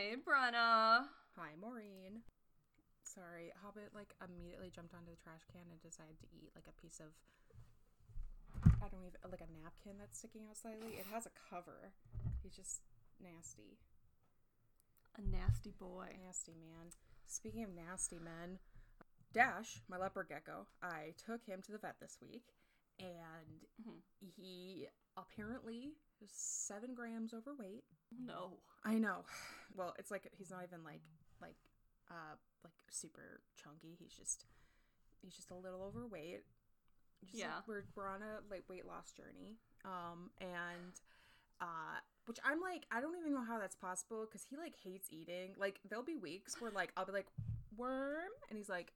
Hey, Brenna. Hi, Maureen. Sorry, Hobbit like immediately jumped onto the trash can and decided to eat like a piece of I don't even like a napkin that's sticking out slightly. It has a cover. He's just nasty. A nasty boy. Nasty man. Speaking of nasty men, Dash, my leopard gecko, I took him to the vet this week and Mhm. he apparently is seven grams overweight. No. I know. Well, it's like he's not even like like uh like super chunky. He's just he's just a little overweight. Just, like, Yeah. we're we're on a like weight loss journey. Um and uh which I'm like I don't even know how that's possible cuz he like hates eating. Like there'll be weeks where like I'll be like worm and he's like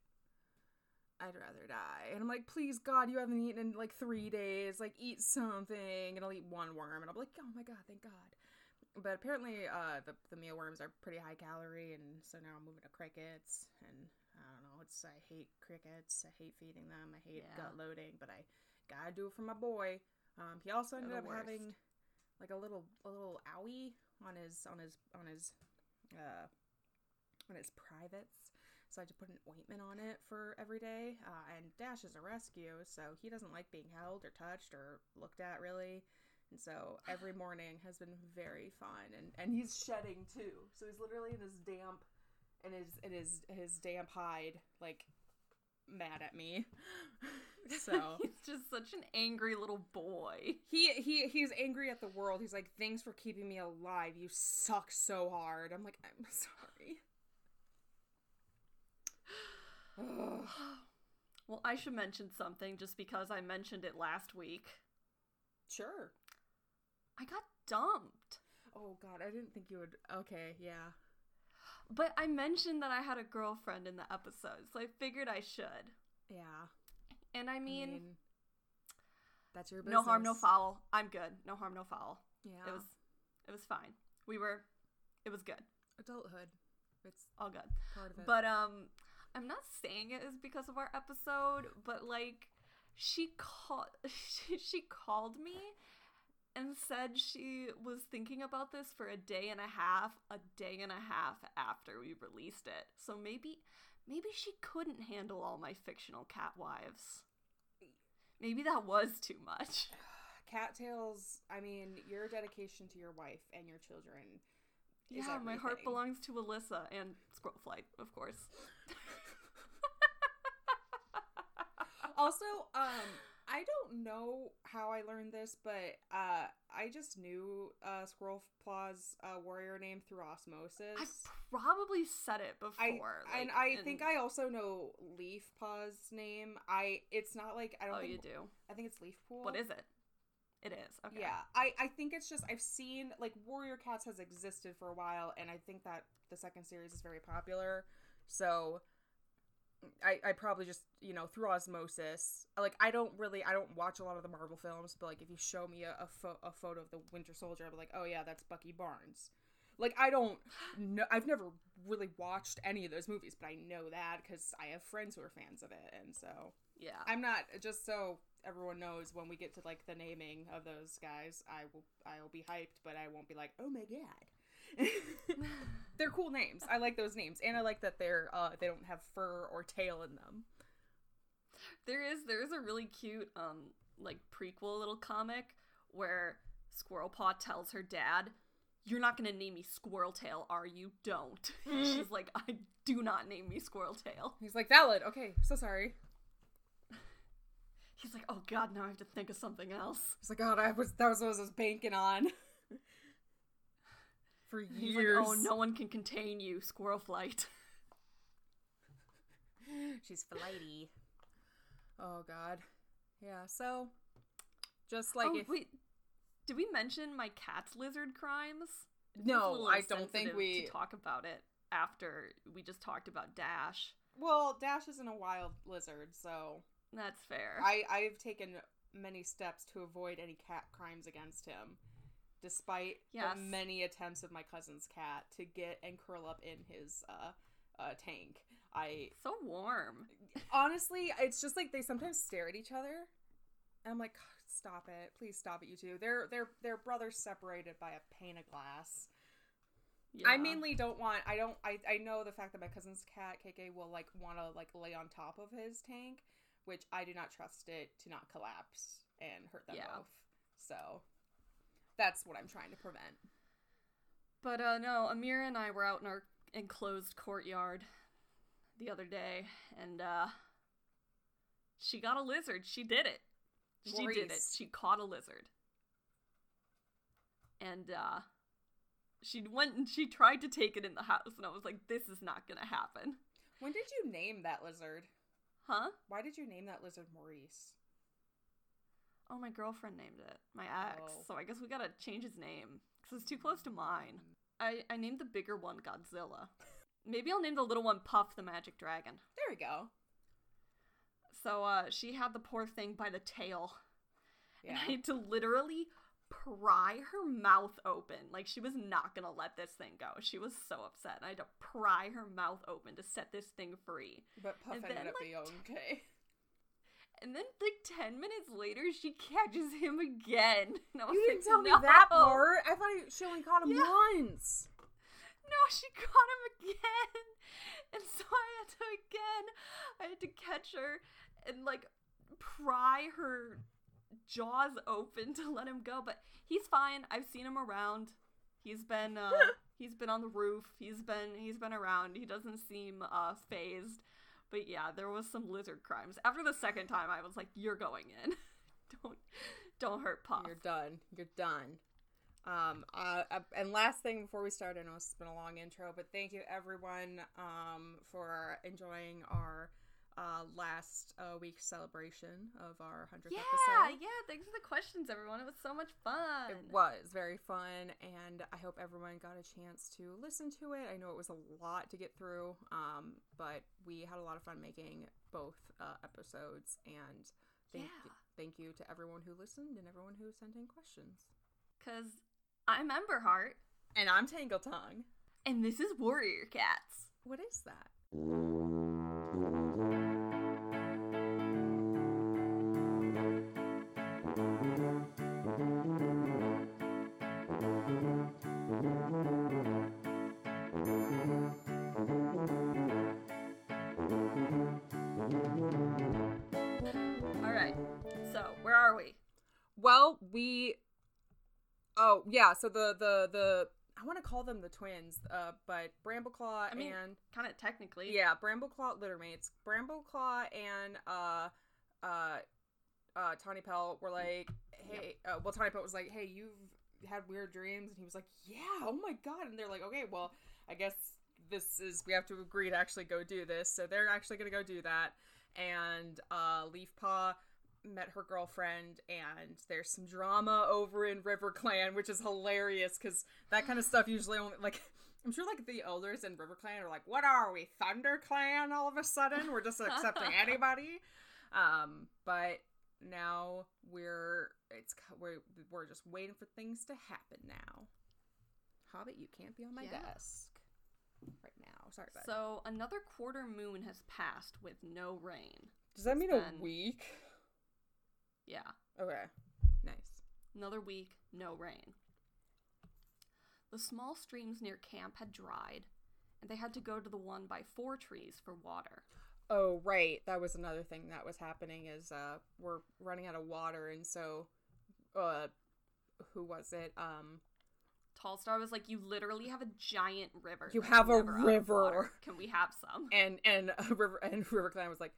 I'd rather die. And I'm like, please, God, you haven't eaten in like three days. Like, eat something. And I'll eat one worm. And I'll be like, oh my God, thank God. But apparently, uh, the, the mealworms are pretty high calorie. And so now I'm moving to crickets. And I don't know. It's, I hate crickets. I hate feeding them. I hate Yeah. gut loading. But I gotta do it for my boy. Um, he also ended up having like a little, a little owie on his, on his, on his, uh, on his privates. So I had to put an ointment on it for every day. Uh, and Dash is a rescue, so he doesn't like being held or touched or looked at really. And so every morning has been very fun, and and he's shedding too. So he's literally in his damp, in his in his his damp hide, like mad at me. so He's just such an angry little boy. he he he's angry at the world. He's like, "Thanks for keeping me alive. You suck so hard." I'm like, "I'm sorry." Well, I should mention something just because I mentioned it last week. Sure. I got dumped. Oh God, I didn't think you would. Okay, yeah. But I mentioned that I had a girlfriend in the episode, so I figured I should. Yeah. And I mean, I mean, that's your business. no harm, no foul. I'm good. No harm, no foul. Yeah. It was it was fine. We were it was good. adulthood. It's All good. part of it. But um I'm not saying it is because of our episode, but like she called she, she called me and said she was thinking about this for a day and a half, a day and a half after we released it. So maybe maybe she couldn't handle all my fictional cat wives. Maybe that was too much. cattails. I mean, your dedication to your wife and your children. is Yeah, my heart belongs to Alyssa and Squirrel Flight, of course. Also, um, I don't know how I learned this, but uh, I just knew uh, Squirrel Claw's uh, warrior name through osmosis. I've probably said it I before. and I in- think I also know Leaf Paw's name. I it's not like I don't Oh, think you do. I think it's Leaf Pool. What is it? It is. Okay. Yeah, I I think it's just I've seen like Warrior Cats has existed for a while, and I think that the second series is very popular. So I I probably just you know through osmosis like I don't really I don't watch a lot of the Marvel films, but like if you show me a a, pho- a photo of the Winter Soldier, I'll be like, oh yeah, that's Bucky Barnes. Like I don't know. I've never really watched any of those movies, but I know that because I have friends who are fans of it, and so Yeah. I'm not just so everyone knows when we get to like the naming of those guys, I will I will be hyped, but I won't be like, oh my god. they're cool names. I like those names, and I like that they're uh they don't have fur or tail in them. there is there is a really cute um like prequel little comic where Squirrel Paw tells her dad, "You're not gonna name me Squirrel Tail, are you? Don't." She's like, "I do not name me Squirrel Tail." He's like, valid. Okay, so sorry. He's like, "Oh God, now I have to think of something else." He's like, God, I was that was what I was banking on for He's years. like, "Oh, no one can contain you, Squirrel Flight." She's flighty. Oh God, yeah. So, just like oh if wait, did we mention my cat's lizard crimes? It No, I don't think we- to talk about it after we just talked about Dash. well, Dash isn't a wild lizard, so That's fair. I I've taken many steps to avoid any cat crimes against him, despite Yes. the many attempts of my cousin's cat to get and curl up in his uh, uh tank. I so warm. honestly, it's just like they sometimes stare at each other. And I'm like, stop it, please stop it, you two. They're they're they're brothers separated by a pane of glass. I mainly don't want. I don't. I I know the fact that my cousin's cat KK will like want to like lay on top of his tank, which I do not trust it to not collapse and hurt them Yeah. both. So that's what I'm trying to prevent. But uh no, Amira and I were out in our enclosed courtyard the other day and uh she got a lizard. She did it. She did it. She caught a lizard. And uh she went and she tried to take it in the house and I was like this is not going to happen. When did you name that lizard? Huh? Why did you name that lizard Maurice? Oh, my girlfriend named it. My ex. Oh. So I guess we got to change his name cuz it's too close to mine. I I named the bigger one Godzilla. Maybe I'll name the little one Puff the Magic Dragon. There we go. So uh she had the poor thing by the tail. And I had to literally pry her mouth open. Like she was not gonna let this thing go. She was so upset. And I had to pry her mouth open to set this thing free. But Puff And ended then, up like, being okay. And then like ten minutes later she catches him again. And I was You like, didn't tell me "No." that part. I thought she only caught him Yeah. once. No, she caught him again. And so I had to again I had to catch her and like pry her jaws open to let him go. But he's fine. I've seen him around. He's been uh he's been on the roof. He's been he's been around. He doesn't seem uh fazed. But yeah, there was some lizard crimes. After the second time I was like, You're going in. don't don't hurt Puff. You're done. You're done. Um, uh, uh, and last thing before we start, I know it's been a long intro, but thank you everyone um, for enjoying our uh, last uh, week's celebration of our 100th yeah, episode. yeah. Yeah. Thanks for the questions, everyone. It was so much fun. It was very fun, and I hope everyone got a chance to listen to it. I know it was a lot to get through, um, but we had a lot of fun making both uh, episodes, and thank, Yeah. thank you to everyone who listened and everyone who sent in questions. Because I'm Emberheart, And I'm Tangle Tongue. and this is Warrior Cats. What is that? Well, we. Oh yeah, so the the the I want to call them the twins, uh, but Brambleclaw I mean, and Kind of technically. yeah, Brambleclaw littermates. Brambleclaw and uh uh uh Tawny Pelt were like, hey, uh, well Tawny Pelt was like, hey, you've had weird dreams, and he was like, yeah, oh my god, and they're like, okay, well, I guess this is we have to agree to actually go do this, so they're actually gonna go do that, and uh Leafpaw met her girlfriend and there's some drama over in river clan which is hilarious because that kind of stuff usually only like i'm sure like the elders in river clan are like what are we thunder clan all of a sudden? We're just accepting anybody? Um but now we're it's we're, we're just waiting for things to happen now. Hobbit you can't be on my Yeah. desk right now. Sorry about So another quarter moon has passed with no rain. does that mean a week Yeah. okay nice Another week, no rain. The small streams near camp had dried, and they had to go to the one by four trees for water. Oh right, that was another thing that was happening is uh we're running out of water and so uh who was it? Um Tallstar was like, "You literally have a giant river. You have a never out of river." Can we have some?" and and uh, River and River Clan was like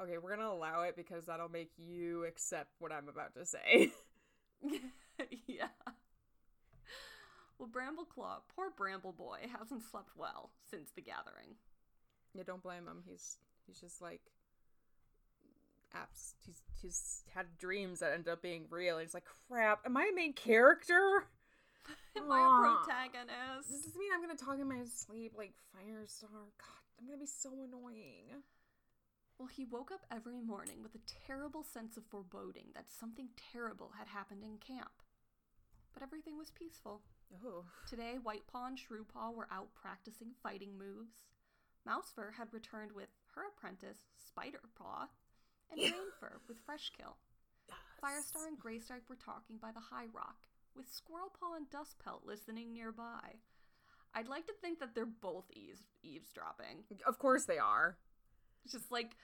Okay, we're going to allow it because that'll make you accept what I'm about to say. yeah. Well, Brambleclaw, poor Bramble Boy, hasn't slept well since the gathering. yeah, don't blame him. He's he's just like apps he's he's had dreams that end up being real. And he's like, "Crap, am I a main character?" Am I a protagonist? Does this mean I'm gonna talk in my sleep like Firestar? God, I'm gonna be so annoying. Well, he woke up every morning with a terrible sense of foreboding that something terrible had happened in camp. But everything was peaceful. Oh, Today, Whitepaw and Shrewpaw were out practicing fighting moves. Mousefur had returned with her apprentice, Spiderpaw, and Rainfur with Freshkill. Firestar and Greystripe were talking by the high rock, with Squirrelpaw and Dustpelt listening nearby. I'd like to think that they're both eaves- eavesdropping. Of course they are. Just like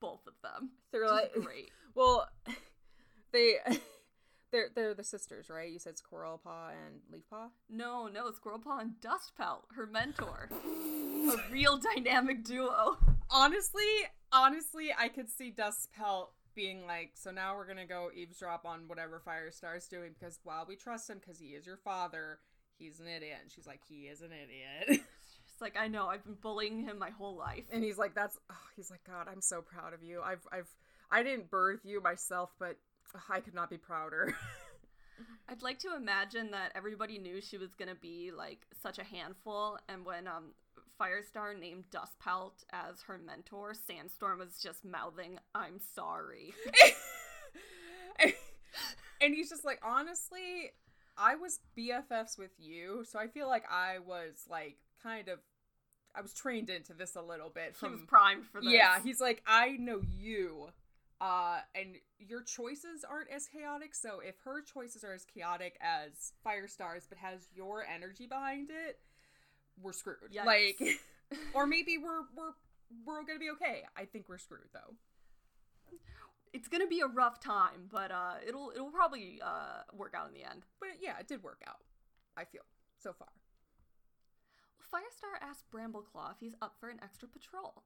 both of them. They're like great. Well, they they're they're the sisters, right? You said Squirrel Paw and Leaf Paw. No, no, Squirrel Paw and Dust Pelt, her mentor. A real dynamic duo. honestly, honestly, I could see Dust Pelt being like, so now we're gonna go eavesdrop on whatever Firestar's doing because while we trust him because he is your father, he's an idiot. And she's like, he is an idiot. She's like, I know, I've been bullying him my whole life. and he's like, that's. Oh, he's like, God, I'm so proud of you. I've, I've, I didn't birth you myself, but ugh, I could not be prouder. I'd like to imagine that everybody knew she was gonna be like such a handful, and when um Firestar named Dustpelt as her mentor, Sandstorm was just mouthing, "I'm sorry." and he's just like, honestly, I was BFFs with you, so I feel like I was like kind of, I was trained into this a little bit He was from. primed for this. Yeah, he's like, I know you, uh, and your choices aren't as chaotic. So if her choices are as chaotic as Firestar's, but has your energy behind it, we're screwed. Yikes. Like, or maybe we're we're we're gonna be okay. I think we're screwed though. it's gonna be a rough time, but uh, it'll it'll probably uh work out in the end. But yeah, it did work out. I feel so far. Firestar asks Brambleclaw if he's up for an extra patrol.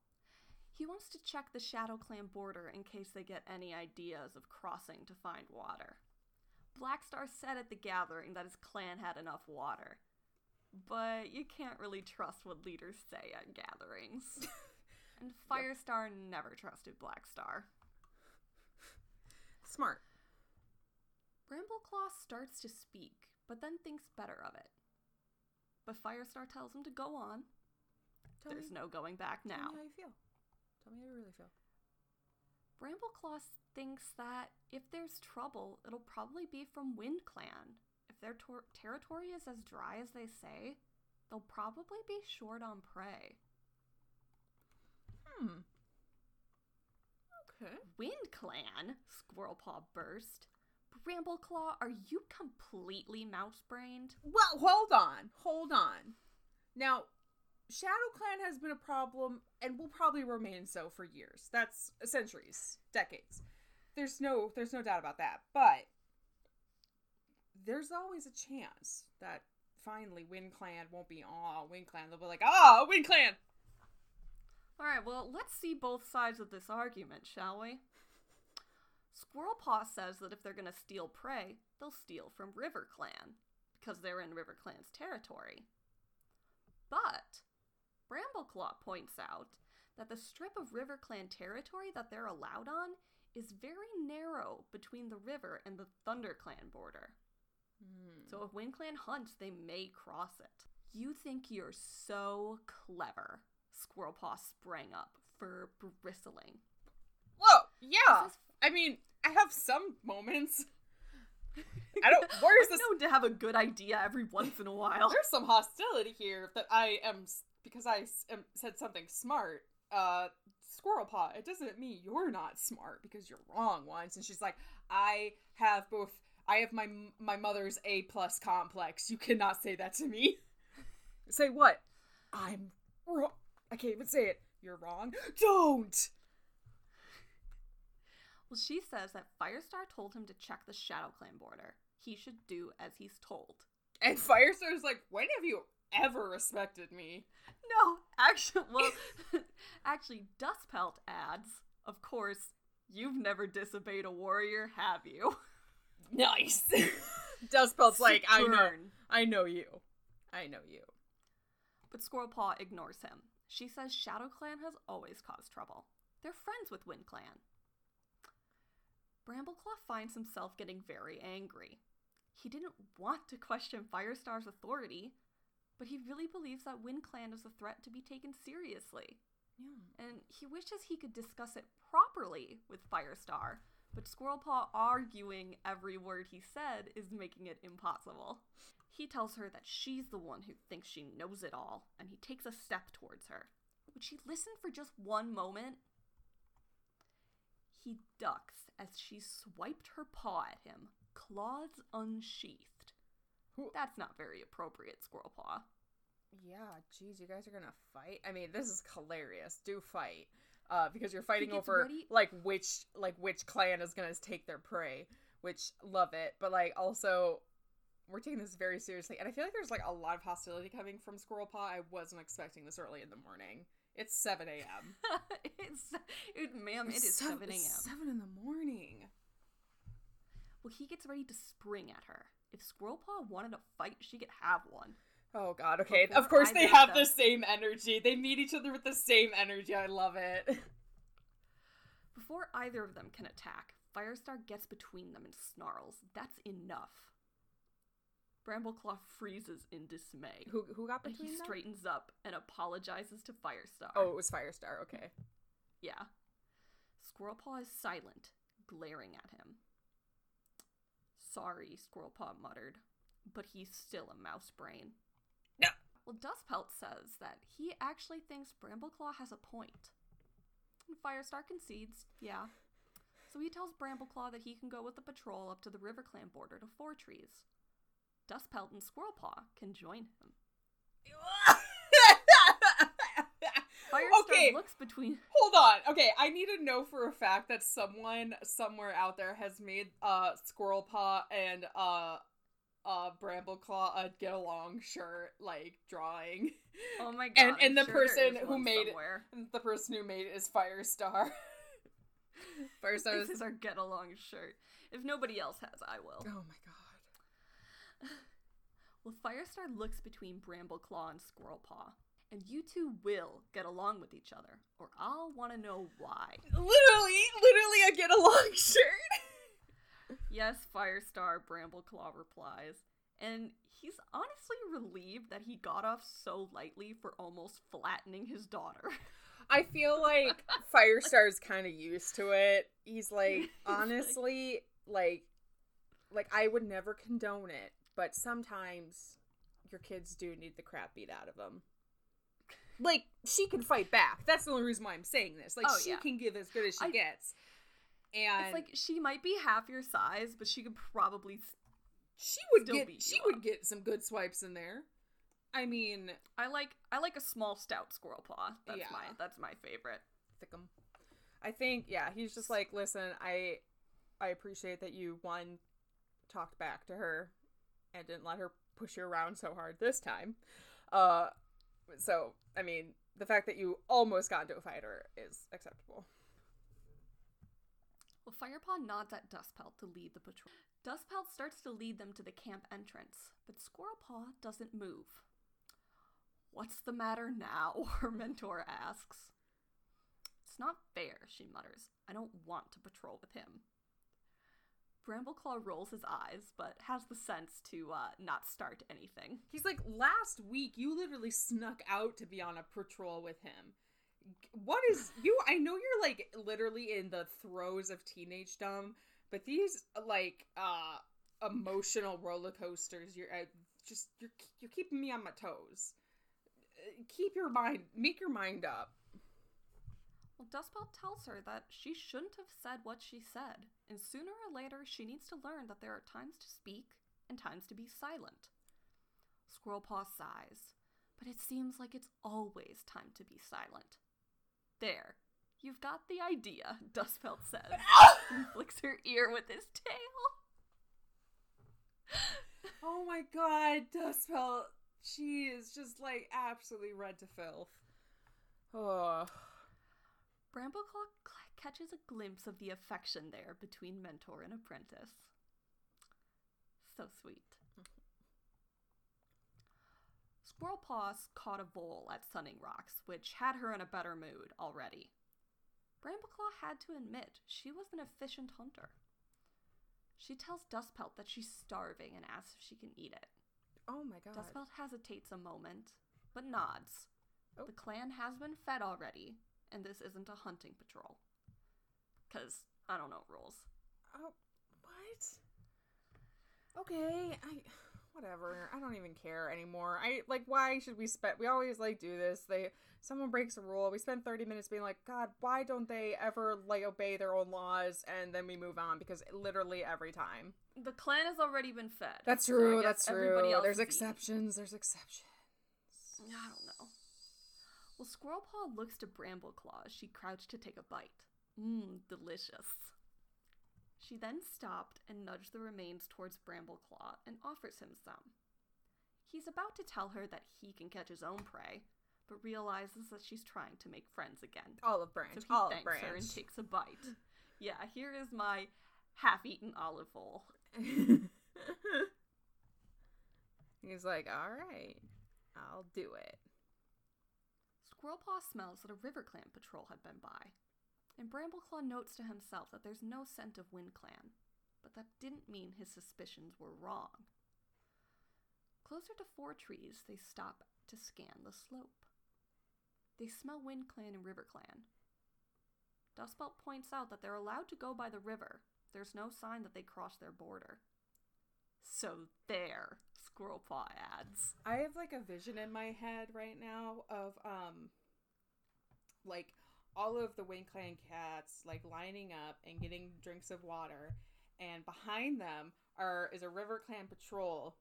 He wants to check the Shadow Clan border in case they get any ideas of crossing to find water. Blackstar said at the gathering that his clan had enough water. But you can't really trust what leaders say at gatherings. and Firestar never trusted Blackstar. Smart. Brambleclaw starts to speak, but then thinks better of it. But Firestar tells him to go on. Tell There's me, no going back tell now. me how you feel. Tell me how you really feel. Brambleclaw thinks that if there's trouble, it'll probably be from Wind Clan. If their tor- territory is as dry as they say, they'll probably be short on prey. Hmm. Okay. Wind Clan? Squirrelpaw burst. Brambleclaw, are you completely mouse brained? Well, hold on. Hold on. Now, Shadow Clan has been a problem and will probably remain so for years. That's centuries, decades. There's no there's no doubt about that. But there's always a chance that finally Wind Clan won't be aw Wind Clan. They'll be like, ah, Wind Clan. Alright, well, let's see both sides of this argument, shall we? Squirrelpaw says that if they're gonna steal prey, they'll steal from River Clan, because they're in River Clan's territory. But Brambleclaw points out that the strip of River Clan territory that they're allowed on is very narrow between the river and the Thunder Clan border. Hmm. So if Wind Clan hunts, they may cross it. You think you're so clever. Squirrelpaw sprang up, fur bristling. Whoa, yeah. This is- I mean, I have some moments. I don't. Where's this? known to have a good idea every once in a while. There's some hostility here that I am because I am, said something smart. Uh, squirrel paw. It doesn't mean you're not smart because you're wrong once. And she's like, I have both. I have my my mother's A plus complex. You cannot say that to me. say what? I'm wrong. I can't even say it. You're wrong. Don't. Well, she says that Firestar told him to check the Shadow Clan border. He should do as he's told. And Firestar's like, when have you ever respected me? No, actually, well, actually, Dustpelt adds, of course, you've never disobeyed a warrior, have you? Nice. Dustpelt's like, I know, I know you, I know you. But Squirrelpaw ignores him. She says Shadow Clan has always caused trouble. They're friends with Wind Clan. Brambleclaw finds himself getting very angry. He didn't want to question Firestar's authority, but he really believes that Wind Clan is a threat to be taken seriously. Yeah. And he wishes he could discuss it properly with Firestar, but Squirrelpaw arguing every word he said is making it impossible. He tells her that she's the one who thinks she knows it all, and he takes a step towards her. Would she listen for just one moment? He ducks as she swiped her paw at him, claws unsheathed. Who- That's not very appropriate, Squirrel Paw. Yeah, geez, you guys are gonna fight. I mean, this is hilarious. Do fight, uh, because you're fighting over ready- like which like which clan is gonna take their prey. Which love it, but like also we're taking this very seriously, and I feel like there's like a lot of hostility coming from Squirrel Paw. I wasn't expecting this early in the morning. It's seven a.m. it's, it, ma'am, it is seven- 7 a.m. it's Seven in the morning. Well, he gets ready to spring at her. If Squirrel Paw wanted a fight, she could have one. Oh God. Okay. Before of course they either of have the same energy. They meet each other with the same energy. I love it. Before either of them can attack, Firestar gets between them and snarls. That's enough. Brambleclaw freezes in dismay. Who who got between he them? straightens up and apologizes to Firestar. Oh, it was Firestar. Okay. Yeah. Squirrelpaw is silent, glaring at him. Sorry, Squirrelpaw muttered, but he's still a mouse brain. No. Well, Dustpelt says that he actually thinks Brambleclaw has a point. And Firestar concedes, yeah. So he tells Brambleclaw that he can go with the patrol up to the RiverClan border to Four Trees. Dustpelt and Squirrelpaw can join him. Firestar okay, looks between hold on. Okay, I need to know for a fact that someone somewhere out there has made uh Squirrel Paw and uh uh Brambleclaw a get along shirt like drawing. Oh my god! And- I'm and the sure person who made it- somewhere. And the person who made it is Firestar. Firestar is our get along shirt. If nobody else has, I will. Oh my god. Well, Firestar looks between Brambleclaw and Squirrelpaw, and you two will get along with each other, or I'll want to know why. Literally, literally a get along shirt. Yes, Firestar, Brambleclaw replies, and he's honestly relieved that he got off so lightly for almost flattening his daughter. I feel like Firestar's kind of used to it. He's like, He's like- honestly, like, like I would never condone it, but sometimes your kids do need the crap beat out of them. Like she can fight back. That's the only reason why I'm saying this. Like Oh, she yeah. can give as good as she I- gets, and it's like she might be half your size, but she could probably. she would still get she would get some good swipes in there. I mean, I like I like a small stout squirrel paw. That's Yeah. my that's my favorite. Thickum. I think yeah, he's just like, listen, I I appreciate that you one talked back to her and didn't let her push you around so hard this time. Uh so I mean, the fact that you almost got into a fighter is acceptable. Well, Firepaw nods at Dustpelt to lead the patrol. Dustpelt starts to lead them to the camp entrance, but Squirrelpaw doesn't move. What's the matter now? Her mentor asks. It's not fair, she mutters. I don't want to patrol with him. Brambleclaw rolls his eyes, but has the sense to uh, not start anything. He's like, last week you literally snuck out to be on a patrol with him. What is you? I know you're like literally in the throes of teenage dumb, but these like uh emotional roller coasters, you're uh, just you're you're keeping me on my toes. Uh, Keep your mind, make your mind up. Well, Dustpelt tells her that she shouldn't have said what she said, and sooner or later she needs to learn that there are times to speak and times to be silent. Squirrelpaw sighs, but it seems like it's always time to be silent. There, you've got the idea, Dustpelt says, and flicks her ear with his tail. oh my god, Dustpelt, she is just like absolutely read to filth. Oh. Brambleclaw cl- catches a glimpse of the affection there between mentor and apprentice. So sweet. Squirrelpaws caught a vole at Sunning Rocks, which had her in a better mood already. Brambleclaw had to admit she was an efficient hunter. She tells Dustpelt that she's starving and asks if she can eat it. Oh my god. Dustpelt hesitates a moment, but nods. Oh. The clan has been fed already, and this isn't a hunting patrol. Because I don't know rules. Oh, what? Okay, I. whatever. I don't even care anymore. I like why should we spend we always like do this. They someone breaks a rule. We spend 30 minutes being like, "God, why don't they ever like obey their own laws?" and then we move on because literally every time. The clan has already been fed. That's so true. guess that's everybody true. else There's exceptions. There's exceptions. I don't know. Well, Squirrelpaw looks to Brambleclaw as she crouched to take a bite. Mmm, delicious. She then stopped and nudged the remains towards Brambleclaw and offers him some. He's about to tell her that he can catch his own prey, but realizes that she's trying to make friends again. Olive branch. So he olive thanks branch. her and takes a bite. Yeah, here is my half-eaten olive bowl. He's like, "All right, I'll do it." Squirrelpaw smells that a River Clan patrol had been by, and Brambleclaw notes to himself that there's no scent of Wind Clan, but that didn't mean his suspicions were wrong. Closer to Four Trees, they stop to scan the slope. They smell Wind Clan and River Clan. Dustpelt points out that they're allowed to go by the river. There's no sign that they crossed their border. So there, Squirrelpaw adds. I have like a vision in my head right now of um like all of the Wind Clan cats like lining up and getting drinks of water and behind them are is a River Clan patrol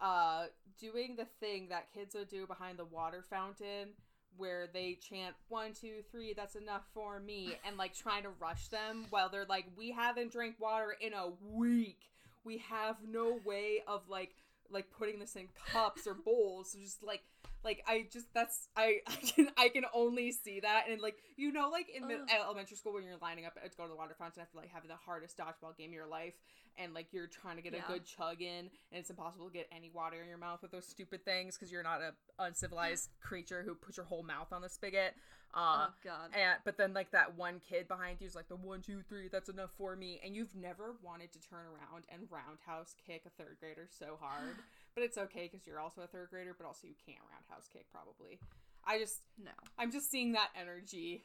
uh doing the thing that kids would do behind the water fountain where they chant one two three that's enough for me and like trying to rush them while they're like we haven't drank water in a week we have no way of like like putting this in cups or bowls so just like like i just that's i i can i can only see that. And like you know like in mid- elementary school when you're lining up to go to the water fountain after like having the hardest dodgeball game of your life and like you're trying to get Yeah. a good chug in and it's impossible to get any water in your mouth with those stupid things because you're not a uncivilized creature who puts your whole mouth on the spigot. Uh oh god. and but then like that one kid behind you is like the one two three that's enough for me. And you've never wanted to turn around and roundhouse kick a third grader so hard but it's okay because you're also a third grader but also you can't roundhouse kick probably i just no. i'm just seeing that energy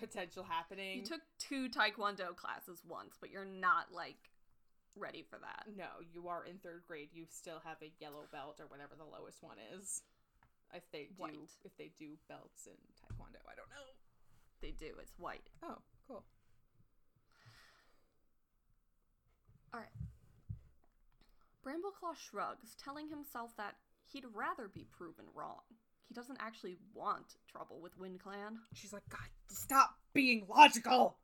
potential happening You took two taekwondo classes once, but you're not like ready for that. no you are in third grade you still have a yellow belt or whatever the lowest one is if they do White. if they do belts in taekwondo i don't know They do. It's white. oh cool All right. Brambleclaw shrugs, telling himself that he'd rather be proven wrong. He doesn't actually want trouble with Wind Clan. She's like, God, stop being logical.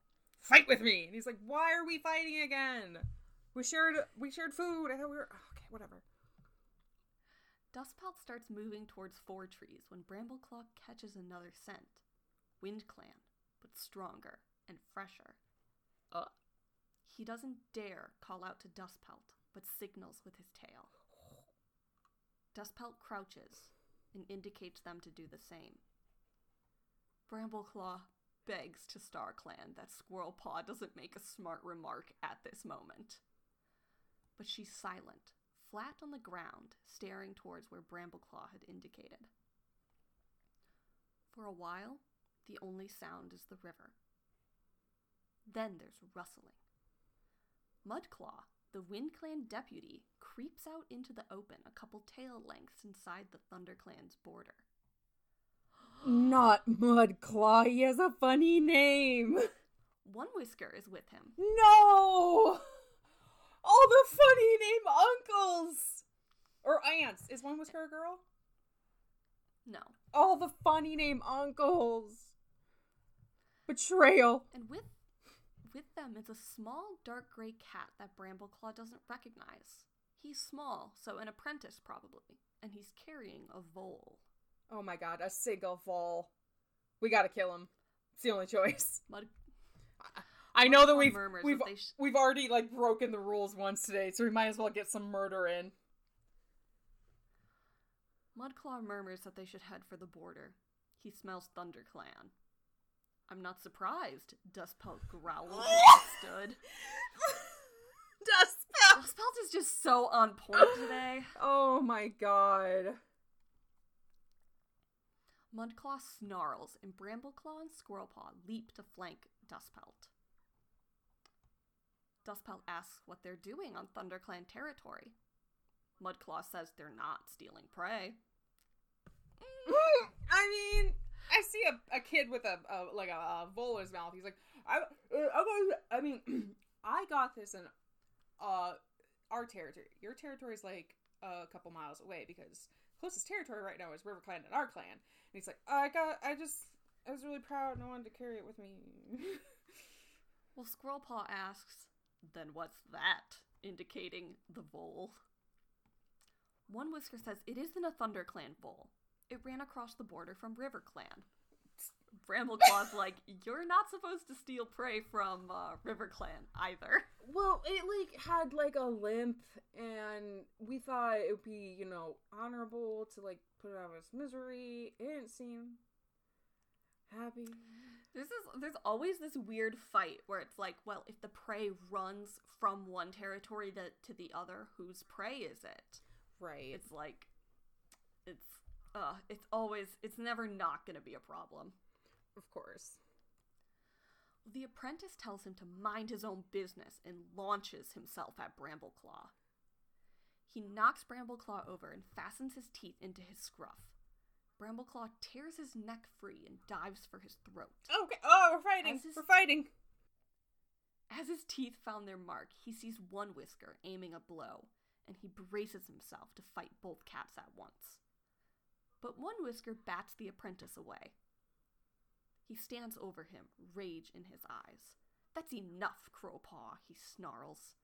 Fight with me. And he's like, Why are we fighting again? We shared we shared food. I thought we were oh, okay, whatever. Dustpelt starts moving towards Four Trees when Brambleclaw catches another scent. Wind Clan, but stronger and fresher. Ugh. He doesn't dare call out to Dustpelt, but signals with his tail. Dustpelt crouches and indicates them to do the same. Brambleclaw begs to Star Clan that Squirrelpaw doesn't make a smart remark at this moment. But she's silent, flat on the ground, staring towards where Brambleclaw had indicated. For a while, the only sound is the river. Then there's rustling. Mudclaw, the Wind Clan deputy, creeps out into the open a couple tail lengths inside the Thunder Clan's border. Not Mudclaw. He has a funny name. One whisker is with him. No. All the funny name uncles or aunts. Is one whisker a girl? No. All the funny name uncles. Betrayal. And with with them is a small dark gray cat that Brambleclaw doesn't recognize. He's small, so an apprentice probably, and he's carrying a vole. Oh my god, a single vole. We gotta kill him. It's the only choice. Mud I know that we've murmurs we've that sh- we've already like broken the rules once today, so we might as well get some murder in. Mudclaw murmurs that they should head for the border. He smells ThunderClan. I'm not surprised, Dustpelt growled as he stood. Dust Dustpelt is just so on point today. Oh my god. Mudclaw snarls, and Brambleclaw and Squirrelpaw leap to flank Dustpelt. Dustpelt asks what they're doing on ThunderClan territory. Mudclaw says they're not stealing prey. I mean, I see a, a kid with a, a like a, a vole in his mouth. He's like, I, uh, I, I mean, I got this in uh our territory. Your territory is like a couple miles away because closest territory right now is River Clan and our clan. And he's like, I got, I just, I was really proud and I wanted to carry it with me. Well, Squirrelpaw asks, then what's that? Indicating the vole. One Whisker says it isn't a ThunderClan vole. It ran across the border from RiverClan. Brambleclaw's like, you're not supposed to steal prey from uh, RiverClan either. well, it like had like a limp, and we thought it would be, you know, honorable to like put it out of its misery. It didn't seem happy. There's this, there's always this weird fight where it's like, well, if the prey runs from one territory to, to the other, whose prey is it? Right. It's like, it's, uh, it's always, it's never not gonna be a problem. of course. The apprentice tells him to mind his own business and launches himself at Brambleclaw. He knocks Brambleclaw over and fastens his teeth into his scruff. Brambleclaw tears his neck free and dives for his throat. Okay. Oh, we're fighting. His- We're fighting. As his teeth found their mark, he sees one whisker aiming a blow, and he braces himself to fight both cats at once. But one whisker bats the apprentice away. He stands over him, rage in his eyes. That's enough, Crowpaw, he snarls.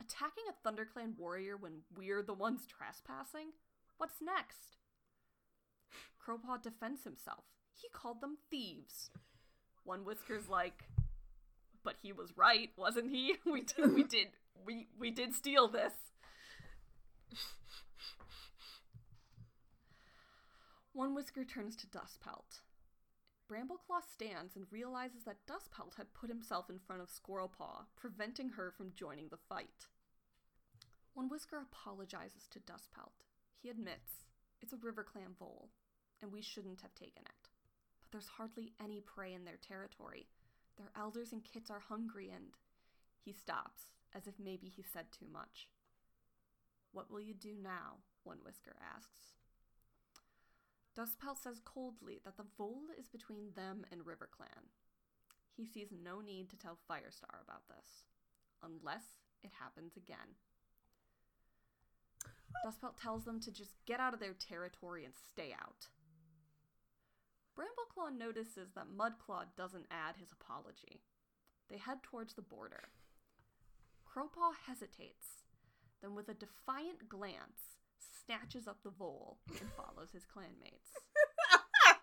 Attacking a ThunderClan warrior when we're the ones trespassing? What's next? Crowpaw defends himself. He called them thieves. One whisker's like, but he was right, wasn't he? We did, we did, we we did steal this. One whisker turns to Dustpelt. Brambleclaw stands and realizes that Dustpelt had put himself in front of Squirrelpaw, preventing her from joining the fight. One whisker apologizes to Dustpelt. He admits it's a river clan vole, and we shouldn't have taken it. But there's hardly any prey in their territory. Their elders and kits are hungry, and he stops, as if maybe he said too much. What will you do now? One whisker asks. Dustpelt says coldly that the vole is between them and RiverClan. He sees no need to tell Firestar about this, unless it happens again. Dustpelt tells them to just get out of their territory and stay out. Brambleclaw notices that Mudclaw doesn't add his apology. They head towards the border. Crowpaw hesitates, then with a defiant glance, snatches up the vole and follows his clanmates.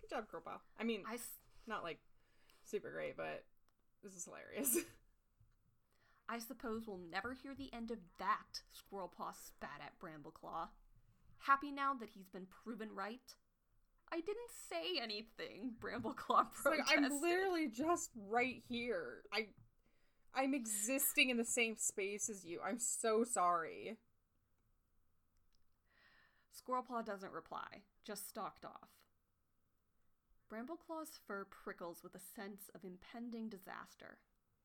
Good job, Crowpaw. I mean, I, s- not like super great, but this is hilarious. I suppose we'll never hear the end of that, Squirrelpaw spat at Brambleclaw. Happy now that he's been proven right? I didn't say anything, Brambleclaw It's like protested. I'm literally just right here. I I'm existing in the same space as you. I'm so sorry. Squirrelpaw doesn't reply, just stalked off. Brambleclaw's fur prickles with a sense of impending disaster.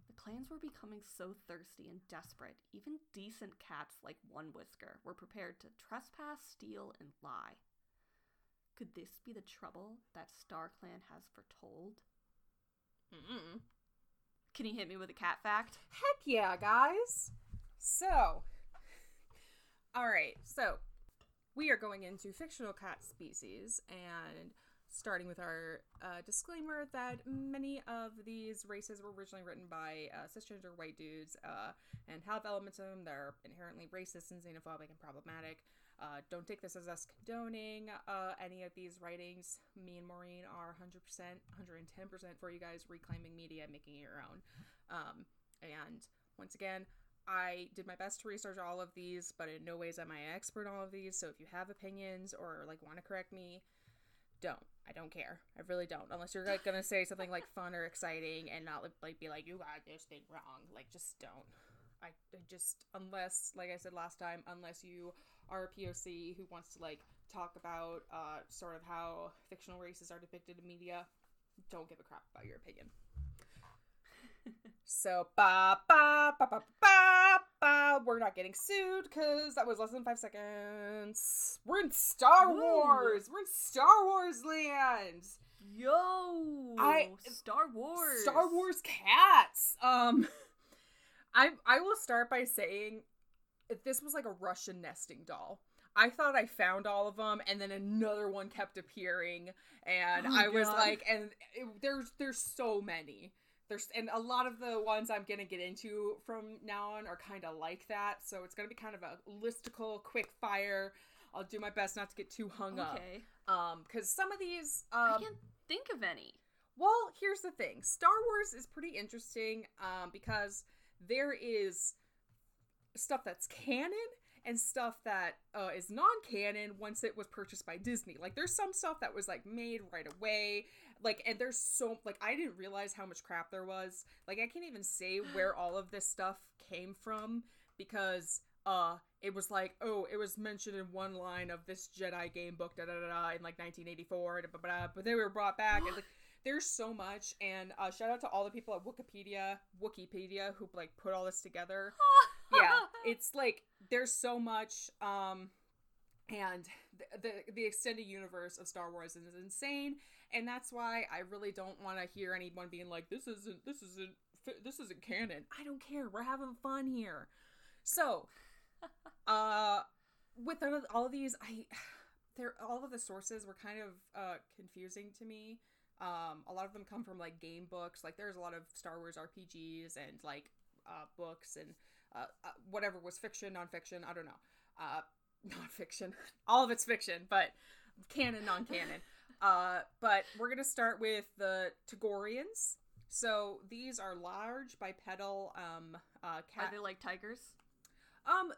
The clans were becoming so thirsty and desperate, even decent cats like One Whisker were prepared to trespass, steal, and lie. Could this be the trouble that Star Clan has foretold? Mm-mm. Can you hit me with a cat fact? Heck yeah, guys. So, all right. So, we are going into fictional cat species and starting with our uh, disclaimer that many of these races were originally written by uh, cisgender white dudes uh, and have elements of them that are inherently racist and xenophobic and problematic. Uh, don't take this as us condoning uh, any of these writings. Me and Maureen are 100%, 110% for you guys reclaiming media, making it your own. Um, and once again, I did my best to research all of these, but in no ways am I an expert on all of these. So if you have opinions or like want to correct me, don't. I don't care. I really don't. Unless you're like gonna say something like fun or exciting and not like be like you got this thing wrong. Like just don't. I, I just unless like I said last time, unless you are a POC who wants to like talk about uh sort of how fictional races are depicted in media, don't give a crap about your opinion. So ba ba ba ba ba ba. We're not getting sued because that was less than five seconds. We're in Star Woo. Wars. We're in Star Wars land. Yo, I- Star Wars. Star Wars cats. Um, I I will start by saying, if this was like a Russian nesting doll. I thought I found all of them, and then another one kept appearing, and Oh, I was like, and it, there's there's so many. There's and a lot of the ones I'm gonna get into from now on are kind of like that, so it's gonna be kind of a listicle, quick fire. I'll do my best not to get too hung up, Okay, um, because some of these, I um, can't think of any. well, here's the thing. Star Wars is pretty interesting um, because there is stuff that's canon and stuff that uh, is non-canon once it was purchased by Disney. Like there's some stuff that was like made right away. Like and there's so like I didn't realize how much crap there was. Like I can't even say where all of this stuff came from because uh it was like oh it was mentioned in one line of this Jedi game book da da da, da in like 1984 da, da, da, da, but they were brought back and like there's so much and uh shout out to all the people at Wikipedia Wikipedia who like put all this together yeah it's like there's so much um and the, the the extended universe of Star Wars is insane and that's why I really don't want to hear anyone being like this isn't this isn't this isn't canon I don't care we're having fun here so uh with all of- these I they're all of the sources were kind of uh confusing to me um a lot of them come from like game books like there's a lot of Star Wars RPGs and like uh books and uh, uh, whatever was fiction, nonfiction, I don't know. Uh, nonfiction. All of it's fiction, but canon, non-canon. uh, but we're gonna start with the Togorians. So these are large bipedal um uh Are they like tigers? Um,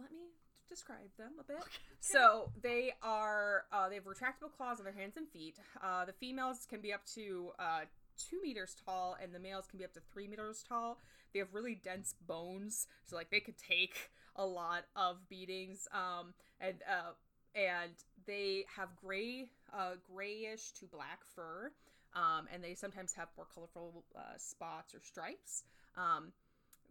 let me describe them a bit. So they are uh, they have retractable claws on their hands and feet. Uh, the females can be up to uh, two meters tall, and the males can be up to three meters tall. They have really dense bones, so like they could take a lot of beatings. Um, and uh, and they have gray, uh, grayish to black fur. Um, and they sometimes have more colorful uh, spots or stripes. Um,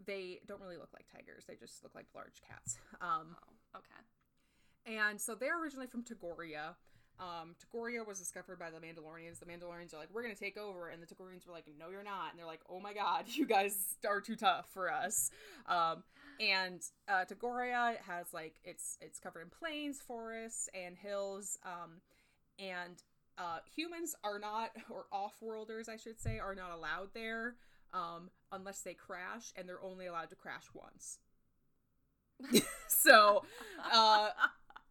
they don't really look like tigers; they just look like large cats. Um, Oh, okay. and so they're originally from Togoria. Um, Togoria was discovered by the Mandalorians. The Mandalorians are like, we're gonna take over, and the Togorians were like, no, you're not. And they're like, oh my god, you guys are too tough for us. Um, and uh, Togoria has like it's it's covered in plains, forests, and hills. Um, and uh, humans are not, or off-worlders, I should say, are not allowed there um, unless they crash, and they're only allowed to crash once. so, uh,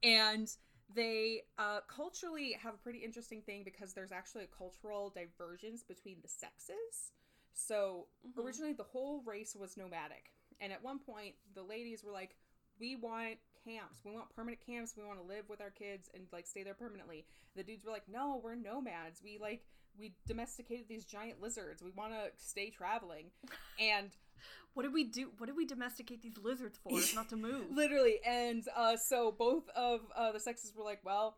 and they uh, culturally have a pretty interesting thing because there's actually a cultural divergence between the sexes. So Mhm. originally the whole race was nomadic, and at one point the ladies were like, "We want camps. We want permanent camps. We want to live with our kids and like stay there permanently." The dudes were like, "No, we're nomads. We like we domesticated these giant lizards. We want to stay traveling." And What did we do? What did we domesticate these lizards for? If not to move. Literally, and uh, so both of uh, the sexes were like, "Well,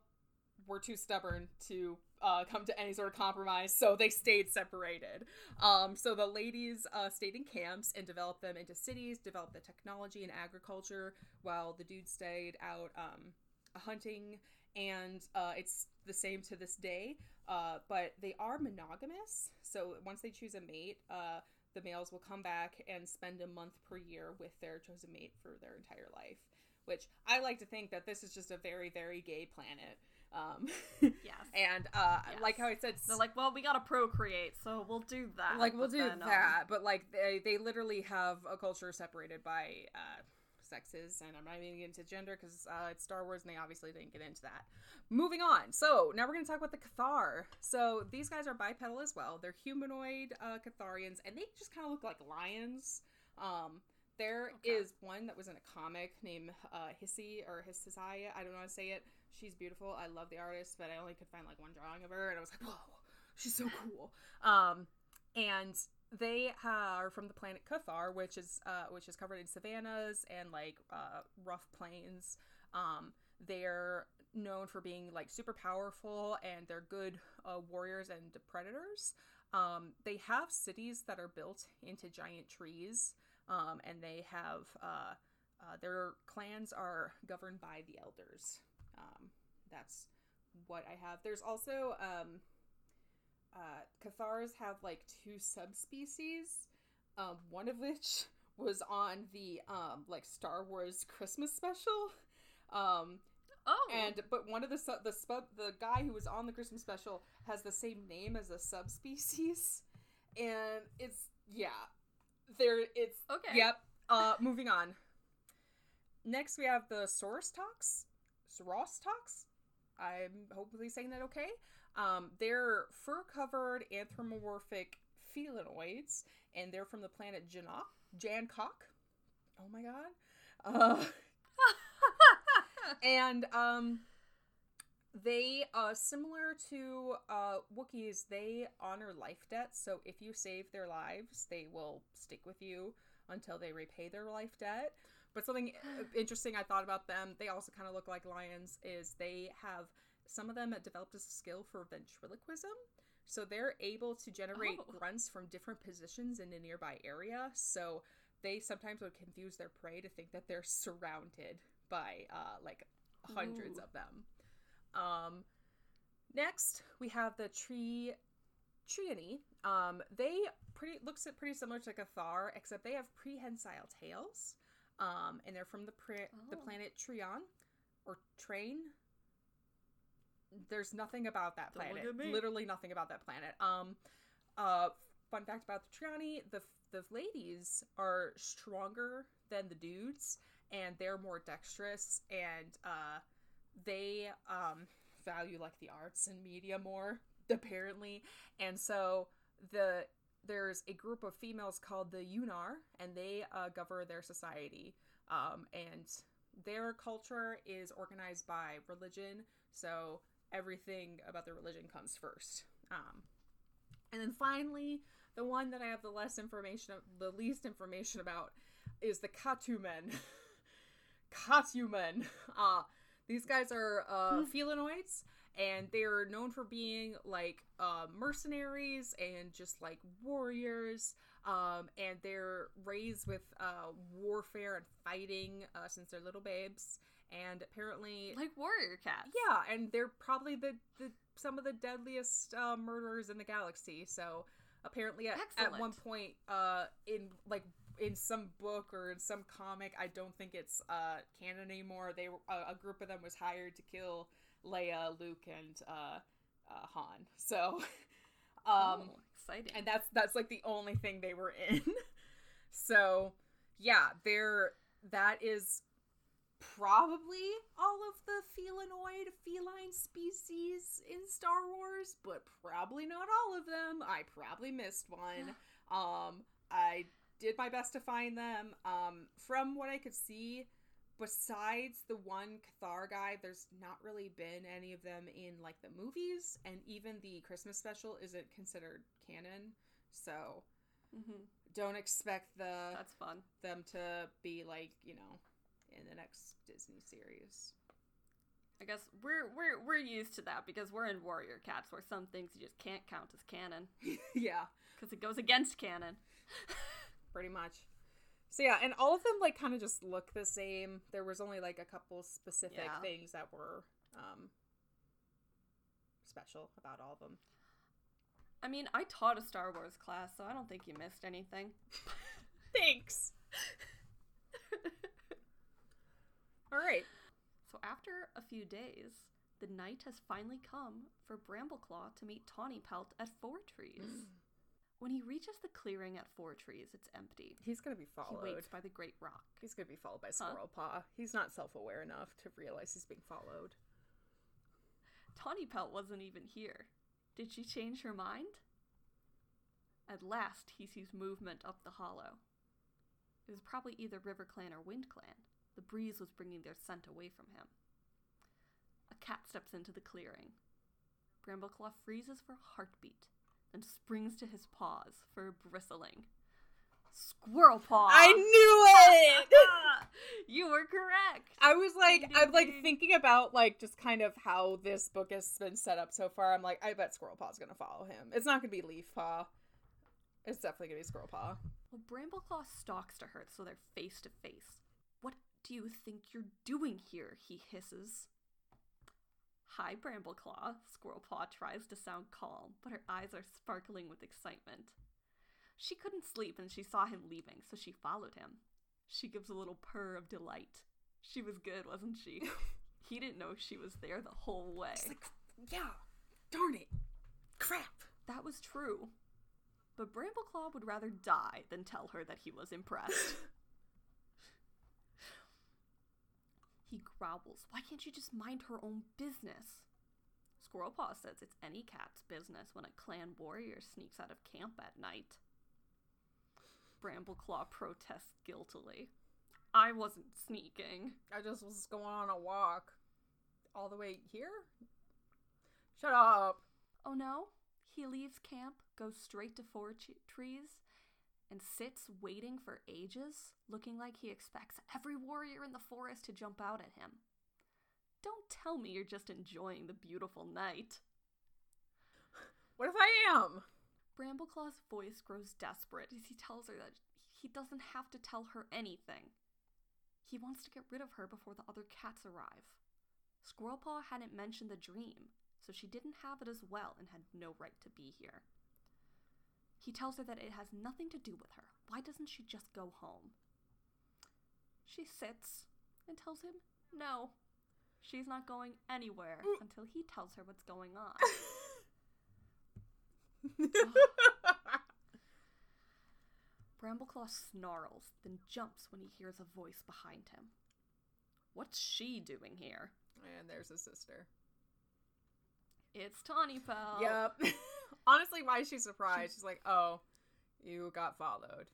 we're too stubborn to uh, come to any sort of compromise," so they stayed separated. Um, so the ladies uh, stayed in camps and developed them into cities, developed the technology and agriculture, while the dudes stayed out um, hunting. And uh, it's the same to this day, uh, but they are monogamous. So once they choose a mate, uh, the males will come back and spend a month per year with their chosen mate for their entire life. Which I like to think that this is just a very, very gay planet. Um, Yes. and uh, Yes. like how I said, They're like, well, we gotta procreate, so we'll do that. like we'll do then, um, that, but like they, they literally have a culture separated by uh, sexes, and I'm not even getting into gender because uh, it's Star Wars, and they obviously didn't get into that. Moving on, so now we're gonna talk about the Cathar. So these guys are bipedal as well. They're humanoid uh, Catharians, and they just kind of look like lions. Um, there is Okay. one that was in a comic named uh, Hissy or Hissisaya. I don't know how to say it. She's beautiful. I love the artist, but I only could find like one drawing of her, and I was like, whoa, she's so cool. Um, and they are from the planet Cathar, which is uh, which is covered in savannas and like uh, rough plains. Um, they're known for being like super powerful and they're good uh, warriors and predators. Um, they have cities that are built into giant trees, um, and they have uh, uh, their clans are governed by the elders. Um, that's what I have. There's also um, uh, Cathars have like two subspecies, um, one of which was on the um, like Star Wars Christmas special. Um, Oh, and but one of the su- the sub the guy who was on the Christmas special has the same name as a subspecies, and it's yeah, there it's okay. Yep. Uh, moving on. Next, we have the Sorostox. Sorostox? I'm hopefully saying that okay. Um, they're fur-covered anthropomorphic felinoids, and they're from the planet Janok. Jancock. Oh my god. Uh, and um, they uh similar to uh Wookiees, they honor life debts. So if you save their lives, they will stick with you until they repay their life debt. But something uh, interesting I thought about them, they also kind of look like lions, is they have some of them have developed a skill for ventriloquism. So they're able to generate Oh. grunts from different positions in a nearby area. So they sometimes would confuse their prey to think that they're surrounded by uh, like hundreds Ooh. of them. Um, next, we have the tree Triony. Um, they pretty looks at pretty similar to Cathar, except they have prehensile tails. Um, and they're from the pre- the Oh. planet Trion or Train. There's nothing about that planet. Literally nothing about that planet. Um, uh, fun fact about the Trianii: the the ladies are stronger than the dudes, and they're more dexterous, and uh, they um value like the arts and media more apparently and so the there's a group of females called the Yunar and they uh, govern their society um, and their culture is organized by religion so everything about the religion comes first um, and then finally the one that i have the less information the least information about is the katumen katumen uh, these guys are uh, felinoids, and they're known for being like uh, mercenaries and just like warriors. Um, and they're raised with uh, warfare and fighting uh, since they're little babes. And apparently, like warrior cats. yeah, and they're probably the, the some of the deadliest uh, murderers in the galaxy. So apparently, at, at one point, uh, in like in some book or in some comic, I don't think it's uh canon anymore. They were- a, a group of them was hired to kill Leia, Luke, and uh, uh Han. So, um, oh, exciting. and that's that's like the only thing they were in. so, yeah, they're that is probably all of the felinoid feline species in Star Wars, but probably not all of them. I probably missed one. Um, I did my best to find them. Um, from what I could see, besides the one Cathar guy, there's not really been any of them in like the movies, and even the Christmas special isn't considered canon. So hmm don't expect the That's fun. them to be like you know in the next Disney series. I guess we're we're we're used to that because we're in warrior cats, where some things you just can't count as canon yeah, because it goes against canon. pretty much. So yeah, and all of them like kind of just look the same. There was only like a couple specific Yeah. things that were um special about all of them. I mean, I taught a Star Wars class, so I don't think you missed anything. Thanks. All right. So after a few days, the night has finally come for Brambleclaw to meet Tawny Pelt at Four Trees. Mm. when he reaches the clearing at Four Trees, it's empty. He's gonna be followed. He waits by the Great Rock. He's gonna be followed by Squirrel Paw. He's not self-aware enough to realize he's being followed. Tawny Pelt wasn't even here. Did she change her mind? At last, he sees movement up the hollow. It was probably either River Clan or Wind Clan. The breeze was bringing their scent away from him. A cat steps into the clearing. Brambleclaw freezes for a heartbeat, then springs to his paws for a bristling. Squirrel paw! I knew it. you were correct! I was like, Ding, I'm ding, like ding. thinking about like just kind of how this book has been set up so far. I'm like, I bet Squirrel Paw's gonna follow him. It's not gonna be Leaf Paw. It's definitely gonna be Squirrel Paw. Well, Brambleclaw stalks to her so they're face to face. What do you think you're doing here? he hisses. Hi, Brambleclaw. Squirrelpaw tries to sound calm, but her eyes are sparkling with excitement. She couldn't sleep and she saw him leaving, so she followed him. She gives a little purr of delight. She was good, wasn't she? he didn't know she was there the whole way. Like, yeah, darn it. Crap. That was true. But Brambleclaw would rather die than tell her that he was impressed. he growls, Why can't you just mind her own business? Squirrelpaw says it's any cat's business when a clan warrior sneaks out of camp at night. Brambleclaw protests guiltily. I wasn't sneaking. I just was going on a walk. All the way here? Shut up. Oh no? He leaves camp, goes straight to four ch- trees, and sits waiting for ages, looking like he expects every warrior in the forest to jump out at him. Don't tell me you're just enjoying the beautiful night. What if I am? Brambleclaw's voice grows desperate as he tells her that he doesn't have to tell her anything. He wants to get rid of her before the other cats arrive. Squirrelpaw hadn't mentioned the dream, so she didn't have it as well and had no right to be here. He tells her that it has nothing to do with her. Why doesn't she just go home? She sits and tells him no. She's not going anywhere mm. until he tells her what's going on. Brambleclaw snarls, then jumps when he hears a voice behind him. What's she doing here? and there's his sister. It's Tawny Pelt. Yep. Honestly, why is she surprised? She's like, oh, you got followed.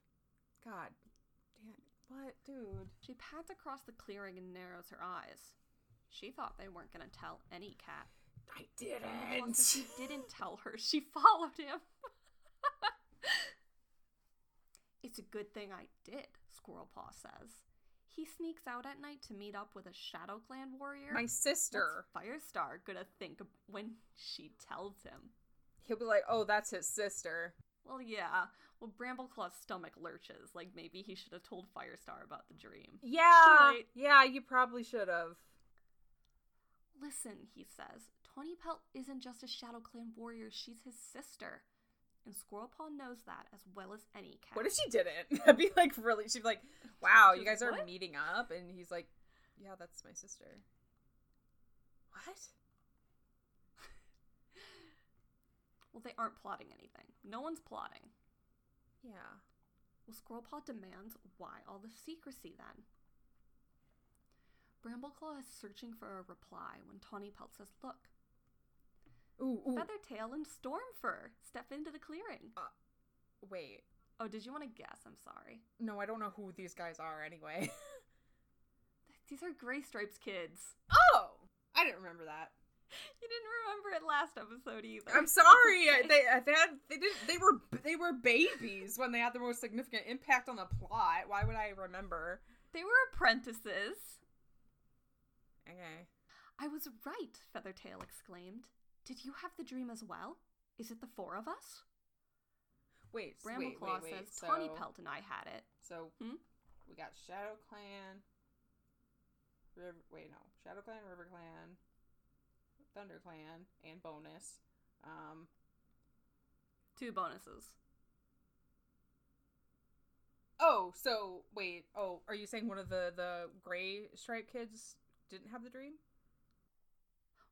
God damn. What, dude? She pads across the clearing and narrows her eyes. She thought they weren't going to tell any cat. I didn't. if he didn't tell her. She followed him. it's a good thing I did, Squirrelpaw says. He sneaks out at night to meet up with a Shadow Clan warrior. My sister. What's Firestar gonna think when she tells him? He'll be like, oh, that's his sister. Well, yeah. Well, Brambleclaw's stomach lurches. Like maybe he should have told Firestar about the dream. Yeah. Yeah, you probably should have. Listen, he says, Tawny Pelt isn't just a Shadow Clan warrior, she's his sister. And Squirrelpaw knows that as well as any cat. What if she didn't? That'd be like really. She'd be like, "Wow, you guys are like, "What?" meeting up," and he's like, "Yeah, that's my sister." What? Well, they aren't plotting anything. No one's plotting. Yeah. Well, Squirrelpaw demands why all the secrecy then? Brambleclaw is searching for a reply when Tawny Pelt says, Look, Ooh, ooh. Feathertail and Stormfur step into the clearing. Uh, wait. Oh, did you want to guess? I'm sorry. No, I don't know who these guys are anyway. These are Gray Stripes kids. oh, I didn't remember that. You didn't remember it last episode either. I'm sorry. they they had they did they were they were babies when they had the most significant impact on the plot. Why would I remember? They were apprentices. Okay. I was right, Feathertail exclaimed. Did you have the dream as well? Is it the four of us? Wait. s- wait, Brambleclaw wait, wait. says So, Tawny Pelt and I had it. So Hmm? we got Shadow Clan. River, wait, no. Shadow Clan, River Clan, Thunder Clan, and bonus. Um, Two bonuses. oh, so wait. Oh, are you saying one of the the gray stripe kids didn't have the dream?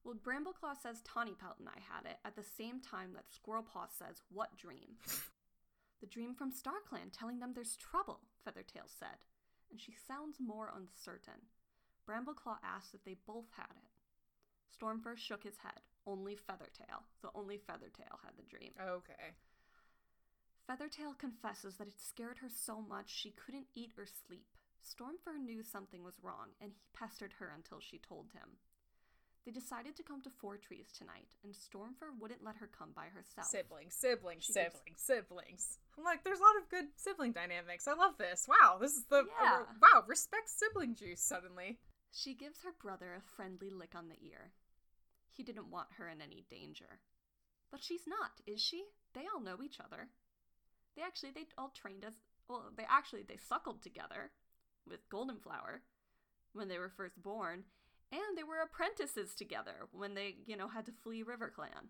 Well, Brambleclaw says Tawny Pelt and I had it at the same time that Squirrelpaw says, What dream? the dream from StarClan telling them there's trouble, Feathertail said, and she sounds more uncertain. Brambleclaw asks if they both had it. Stormfur shook his head. Only Feathertail. So only Feathertail had the dream. Okay. Feathertail confesses that it scared her so much she couldn't eat or sleep. Stormfur knew something was wrong, and he pestered her until she told him. They decided to come to Four Trees tonight, and Stormfur wouldn't let her come by herself. Siblings, siblings, She siblings, siblings. I'm like, there's a lot of good sibling dynamics. I love this. Wow, this is the Yeah. uh, wow. Respect sibling juice suddenly. She gives her brother a friendly lick on the ear. He didn't want her in any danger. But she's not, is she? They all know each other. They actually they all trained as well, they actually they suckled together with Golden Flower. when they were first born, and they were apprentices together when they, you know, had to flee RiverClan.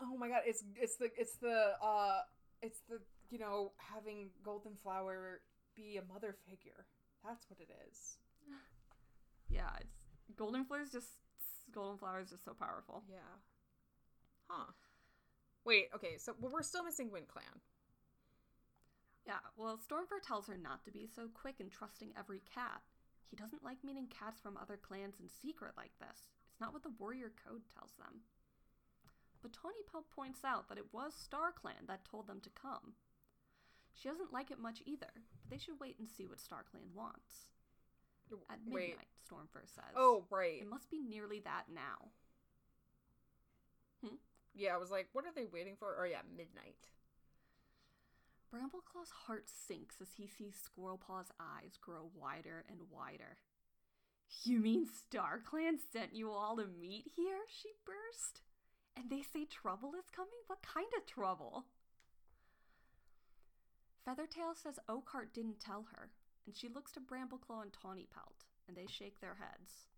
Oh my god, it's it's the it's the uh it's the you know having Golden Flower be a mother figure. That's what it is. Yeah, it's Golden Flower's just Golden Flower is just so powerful. Yeah. Huh. Wait, okay, so well, we're still missing Wind Clan. Yeah, well, Stormfur tells her not to be so quick in trusting every cat. He doesn't like meeting cats from other clans in secret like this. It's not what the warrior code tells them. But Tawny Pelt points out that it was Star Clan that told them to come. She doesn't like it much either, but they should wait and see what Star Clan wants. At Wait. midnight, Stormfur says. Oh, right. It must be nearly that now. Hmm? Yeah, I was like, what are they waiting for? Oh yeah, midnight. Brambleclaw's heart sinks as he sees Squirrelpaw's eyes grow wider and wider. You mean StarClan sent you all to meet here? She burst. And they say trouble is coming? What kind of trouble? Feathertail says Oakheart didn't tell her, and she looks to Brambleclaw and Tawny Pelt, and they shake their heads.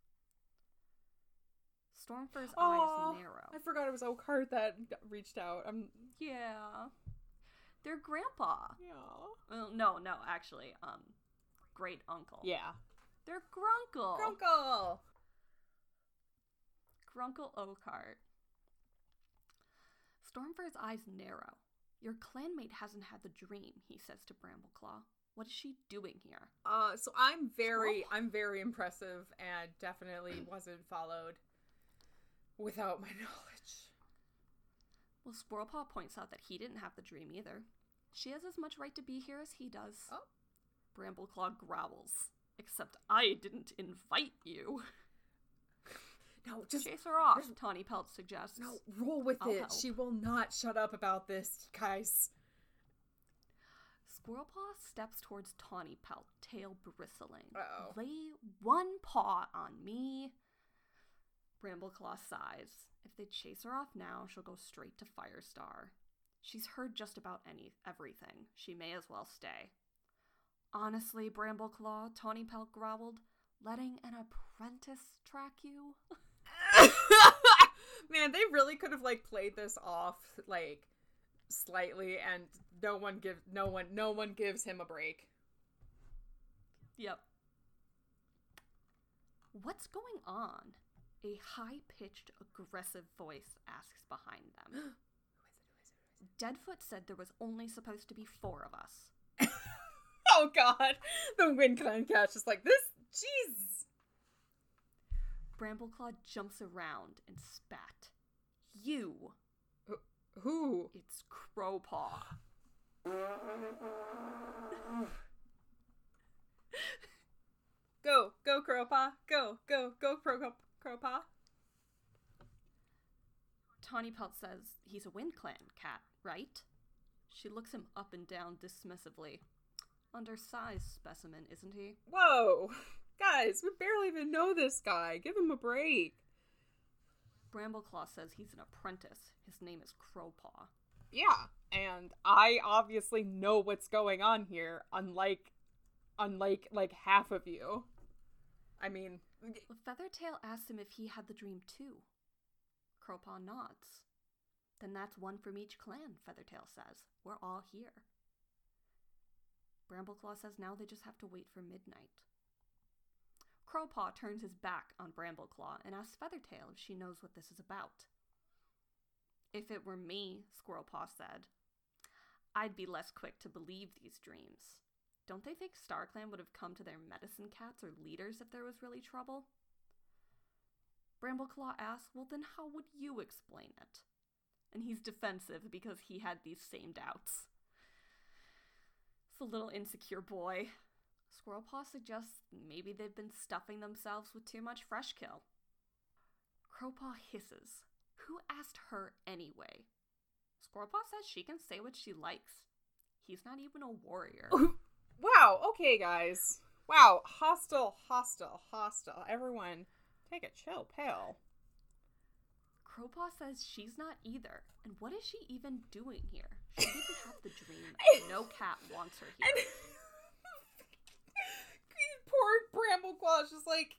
Stormfur's eyes narrow. I forgot it was Oakheart that reached out. I'm Yeah. Their grandpa. yeah. Well, no, no, actually, um, great uncle. Yeah. They're Grunkle. Grunkle. Grunkle Oakheart. Stormfur's eyes narrow. Your clanmate hasn't had the dream, he says to Brambleclaw. What is she doing here? Uh, so I'm very, Squirrel? I'm very impressive, and definitely wasn't followed without my knowledge. Well, Squirrelpaw points out that he didn't have the dream either. She has as much right to be here as he does. Oh. Brambleclaw growls. Except I didn't invite you. No, just Chase her off, Tawny Pelt suggests. no, roll with I'll it. help. She will not shut up about this, guys. Squirrelpaw steps towards Tawny Pelt, tail bristling. Uh-oh. Lay one paw on me. Brambleclaw sighs. If they chase her off now, she'll go straight to Firestar. She's heard just about any everything. She may as well stay. Honestly, Brambleclaw, Tawny Pelt growled, letting an apprentice track you? Man, they really could have like played this off like slightly, and no one give no one no one gives him a break. Yep. What's going on? A high pitched, aggressive voice asks behind them. Deadfoot said there was only supposed to be four of us. Oh God, the Wind Clan catch is like this. Jeez. Brambleclaw jumps around and spat. You! Who? It's Crowpaw. Go, go, Crowpaw. Go, go, go, Crow, Crowpaw. Tawny Pelt says he's a Wind Clan cat, right? She looks him up and down dismissively. Undersized specimen, isn't he? Whoa, guys, we barely even know this guy. Give him a break. Brambleclaw says he's an apprentice. His name is Crowpaw. Yeah, and I obviously know what's going on here, unlike, unlike like half of you. I mean, Feathertail asks him if he had the dream too. Crowpaw nods. Then that's one from each clan, Feathertail says. We're all here. Brambleclaw says now they just have to wait for midnight. Crowpaw turns his back on Brambleclaw and asks Feathertail if she knows what this is about. If it were me, Squirrelpaw said, I'd be less quick to believe these dreams. Don't they think StarClan would have come to their medicine cats or leaders if there was really trouble? Brambleclaw asks, Well, then how would you explain it? And he's defensive because he had these same doubts. It's a little insecure boy. Squirrelpaw suggests maybe they've been stuffing themselves with too much fresh kill. Crowpaw hisses. Who asked her anyway? Squirrelpaw says she can say what she likes. He's not even a warrior. wow. Okay, guys. Wow, hostile, hostile, hostile. Everyone, take a chill pill. Crowpaw says she's not either. And what is she even doing here? She didn't have the dream. No cat wants her here. Poor Brambleclaw's just like,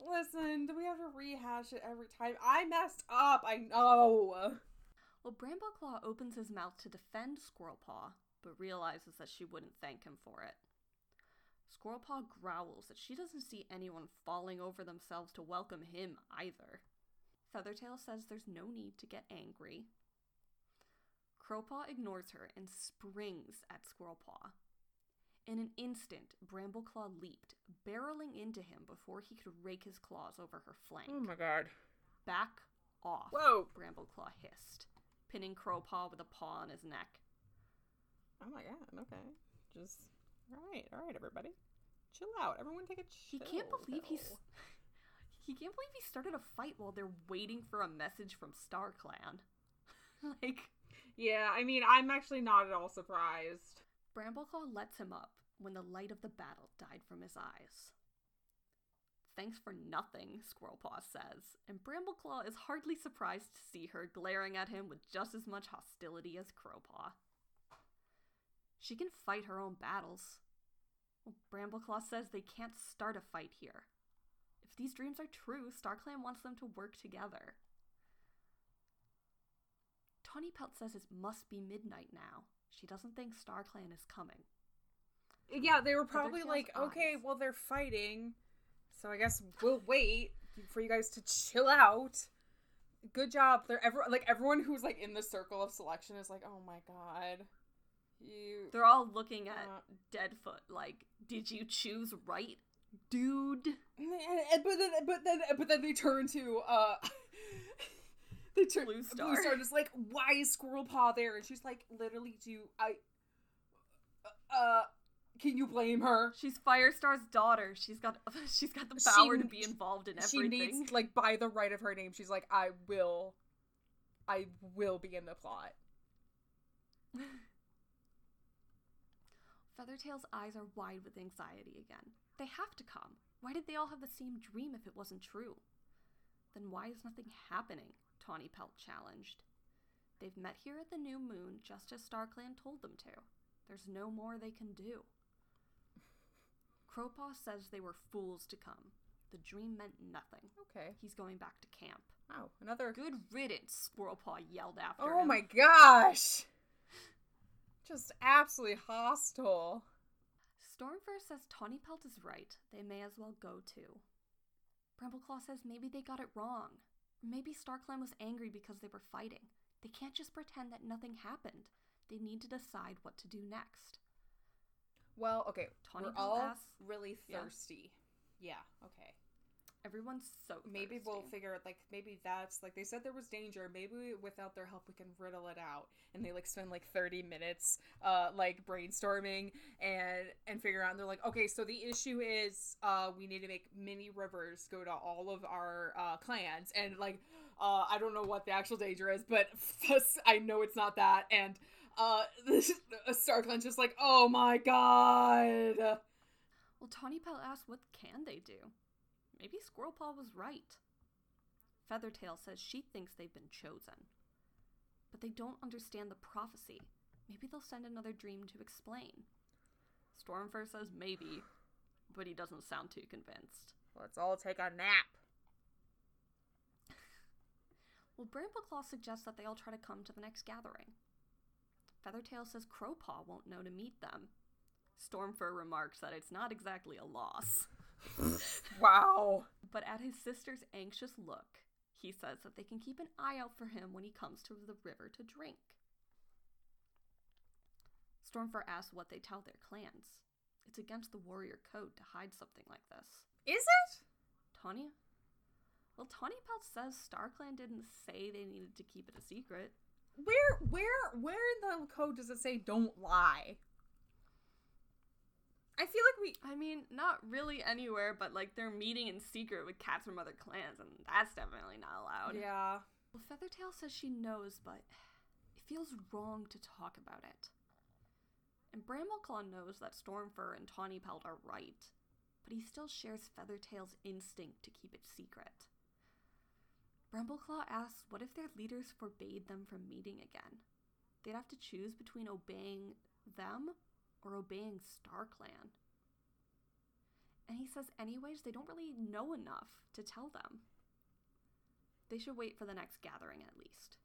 listen, do we have to rehash it every time? I messed up. I know. Well, Brambleclaw opens his mouth to defend Squirrelpaw, but realizes that she wouldn't thank him for it. Squirrelpaw growls that she doesn't see anyone falling over themselves to welcome him either. Feathertail says there's no need to get angry. Crowpaw ignores her and springs at Squirrelpaw. In an instant, Brambleclaw leaped, barreling into him before he could rake his claws over her flank. Oh my god. Back off, Whoa. Brambleclaw hissed, pinning Crowpaw with a paw on his neck. Oh my god. Okay. Just all right. All right, everybody. Chill out. Everyone, take a chill. He can't believe he's. he can't believe he started a fight while they're waiting for a message from Star Clan. like Yeah, I mean, I'm actually not at all surprised. Brambleclaw lets him up when the light of the battle died from his eyes. Thanks for nothing, Squirrelpaw says, and Brambleclaw is hardly surprised to see her glaring at him with just as much hostility as Crowpaw. She can fight her own battles. Well, Brambleclaw says they can't start a fight here. If these dreams are true, StarClan wants them to work together. Tawny Pelt says it must be midnight now. She doesn't think Star Clan is coming. Yeah, they were probably like, okay, well, they're fighting, so I guess we'll wait for you guys to chill out. Good job. They're ever like everyone who's like in the circle of selection is like, oh my god, you. They're all looking at Uh. Deadfoot like, did you choose right, dude? And- and- but then, but then, but then they turn to uh. They turn Blue Star. Blue Star just like, why is Squirrel Paw there? And she's like, literally, do I? Uh, can you blame her? She's Firestar's daughter. She's got she's got the She- power to be involved in she everything. needs like by the right of her name she's like i will i will be in the plot Feathertail's eyes are wide with anxiety again. They have to come. Why did they all have the same dream if it wasn't true? Then why is nothing happening? Tawny Pelt challenged. They've met here at the new moon just as StarClan told them to. There's no more they can do. Crowpaw says they were fools to come. The dream meant nothing. okay He's going back to camp. Oh, another Good riddance, Squirrelpaw yelled after oh him. Oh my gosh just absolutely hostile Stormfur says Tawny Pelt is right. They may as well go too. Brambleclaw says maybe they got it wrong. Maybe StarClan was angry because they were fighting. They can't just pretend that nothing happened. They need to decide what to do next. well okay Tawny we're all really Yeah. thirsty yeah okay Everyone's so maybe we'll figure it like maybe that's like they said there was danger. Maybe without their help we can riddle it out. And they like spend like 30 minutes uh like brainstorming and and figure out. And they're like okay so the issue is uh we need to make mini rivers go to all of our uh clans. And like uh i don't know what the actual danger is but i know it's not that. And uh star clan's just like oh my god. Well, Tawny Pelt asks what can they do? Maybe Squirrelpaw was right. Feathertail says she thinks they've been chosen. But they don't understand the prophecy. Maybe they'll send another dream to explain. Stormfur says maybe, but he doesn't sound too convinced. let's all take a nap Well, Brambleclaw suggests that they all try to come to the next gathering. Feathertail says Crowpaw won't know to meet them. Stormfur remarks that it's not exactly a loss. wow But at his sister's anxious look, he says that they can keep an eye out for him when he comes to the river to drink. Stormfur asks what they tell their clans. It's against the warrior code to hide something like this. is it Tawny? Well, Tawny Pelt says StarClan didn't say they needed to keep it a secret. Where where where in the code does it say don't lie? I feel like we I mean, not really anywhere, but like they're meeting in secret with cats from other clans, and that's definitely not allowed. Yeah. Well, Feathertail says she knows, but it feels wrong to talk about it. And Brambleclaw knows that Stormfur and Tawny Pelt are right, but he still shares Feathertail's instinct to keep it secret. Brambleclaw asks what if their leaders forbade them from meeting again? They'd have to choose between obeying them or obeying StarClan. And he says, anyways, they don't really know enough to tell them. They should wait for the next gathering at least.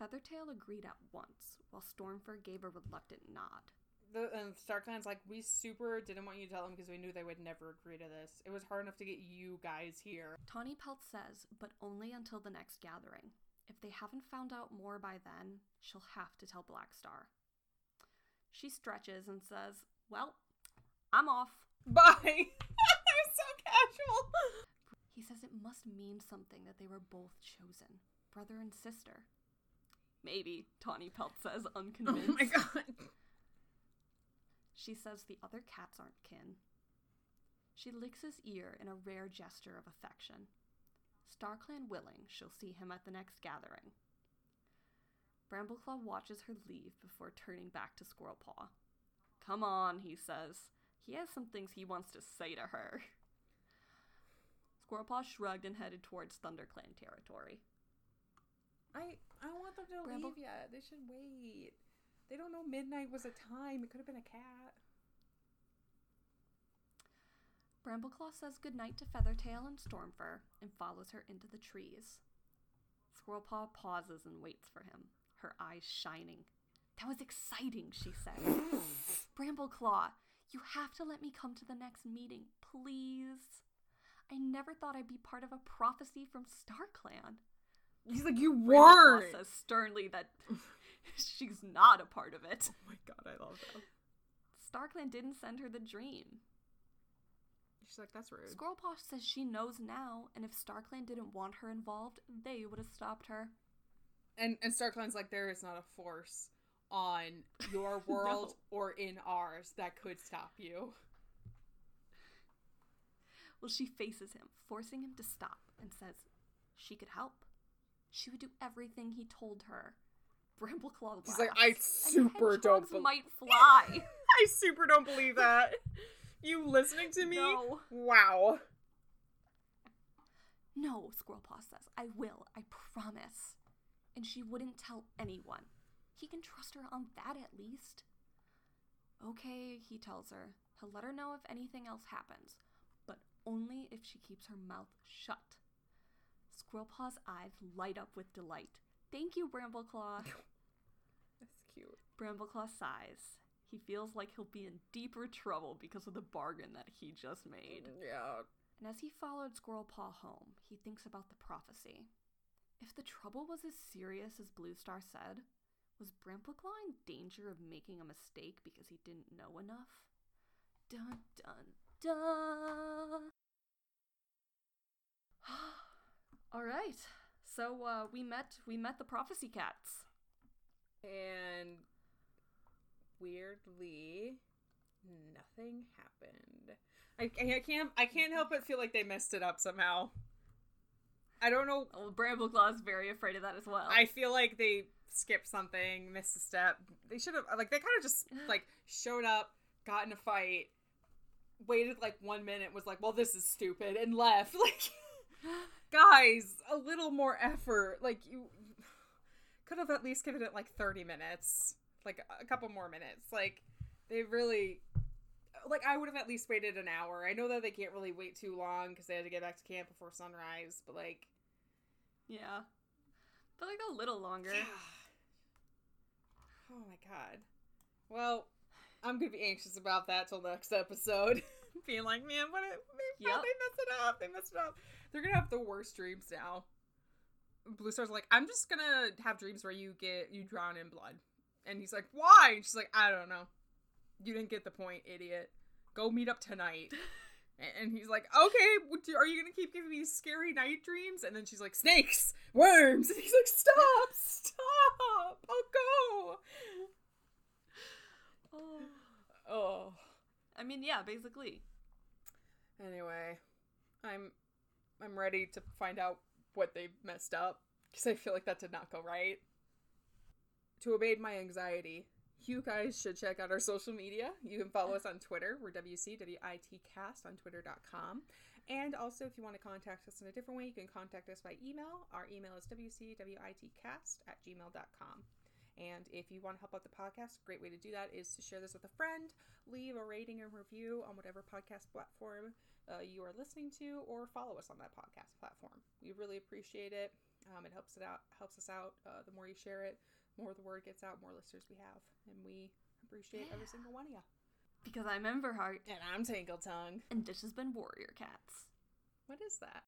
Feathertail agreed at once, while Stormfur gave a reluctant nod. The um, and StarClan's like, we super didn't want you to tell them because we knew they would never agree to this. It was hard enough to get you guys here. Tawny Pelt says, but only until the next gathering. If they haven't found out more by then, she'll have to tell Blackstar. She stretches and says, Well, I'm off. Bye. They're so casual. He says it must mean something that they were both chosen, brother and sister. Maybe, Tawny Pelt says, unconvinced. Oh my god. She says the other cats aren't kin. She licks his ear in a rare gesture of affection. StarClan willing, she'll see him at the next gathering. Brambleclaw watches her leave before turning back to Squirrelpaw. Come on, he says. He has some things he wants to say to her. Squirrelpaw shrugged and headed towards ThunderClan territory. I I don't want them to Bramble- leave yet. They should wait. They don't know midnight was a time. It could have been a cat. Brambleclaw says goodnight to Feathertail and Stormfur and follows her into the trees. Squirrelpaw pauses and waits for him, her eyes shining. That was exciting, she said. Brambleclaw, you have to let me come to the next meeting, please. I never thought I'd be part of a prophecy from StarClan. He's like, you weren't. says sternly that she's not a part of it. Oh my god, I love that. StarClan didn't send her the dream. She's like, that's rude. Squirrelpaw says she knows now, and if StarClan didn't want her involved, they would have stopped her. And and StarClan's like, there is not a force on your world or in ours that could stop you. Well, she faces him, forcing him to stop, and says she could help. She would do everything he told her. Brambleclaw He's like, I "And super don't bel- might fly. I super don't believe that. you listening to me? no, Wow. no, Squirrelpaw says, I will, I promise. And she wouldn't tell anyone. He can trust her on that at least. Okay, he tells her. He'll let her know if anything else happens, but only if she keeps her mouth shut. Squirrelpaw's eyes light up with delight. Thank you, Brambleclaw. That's cute. Brambleclaw sighs. He feels like he'll be in deeper trouble because of the bargain that he just made. Mm, yeah. And as he followed Squirrelpaw home, he thinks about the prophecy. If the trouble was as serious as Blue Star said, was Brambleclaw in danger of making a mistake because he didn't know enough? Dun dun dun! All right, so uh, we met we met the prophecy cats. And weirdly, nothing happened. I, I can't I can't help but feel like they messed it up somehow. I don't know. Brambleclaw is very afraid of that as well. I feel like they skipped something, missed a step. They should have like they kind of just like showed up, got in a fight, waited like one minute, was like, "Well, this is stupid," and left. Like, guys, a little more effort. Like you could have at least given it like thirty minutes, like a couple more minutes. Like they really. Like I would have at least waited an hour. I know that they can't really wait too long because they had to get back to camp before sunrise. But like, yeah, but like a little longer. Oh my god. Well, I'm gonna be anxious about that till next episode. Being like, man, what? If, they, Yep. they messed it up. They messed it up. They're gonna have the worst dreams now. Blue Star's like, I'm just gonna have dreams where you get you drown in blood, and he's like, why? And she's like, I don't know. You didn't get the point, idiot. Go meet up tonight. And he's like, okay, are you gonna keep giving me scary night dreams? And then she's like, snakes, worms. And he's like, stop, stop, I'll go. Oh. Oh. I mean, yeah, basically. Anyway, I'm I'm ready to find out what they messed up because I feel like that did not go right. To abate my anxiety, you guys should check out our social media. You can follow us on Twitter. We're WCWITcast on twitter.com. And also, if you want to contact us in a different way, you can contact us by email. Our email is WCWITcast at gmail.com. And if you want to help out the podcast, a great way to do that is to share this with a friend, leave a rating and review on whatever podcast platform uh, you are listening to, or follow us on that podcast platform. We really appreciate it. Um, it helps it out, helps us out. Uh, the more you share it, more the word gets out, more listeners we have, and we appreciate every single one of you. Because I'm Emberheart, And I'm Tangle Tongue. and this has been Warrior Cats. What is that?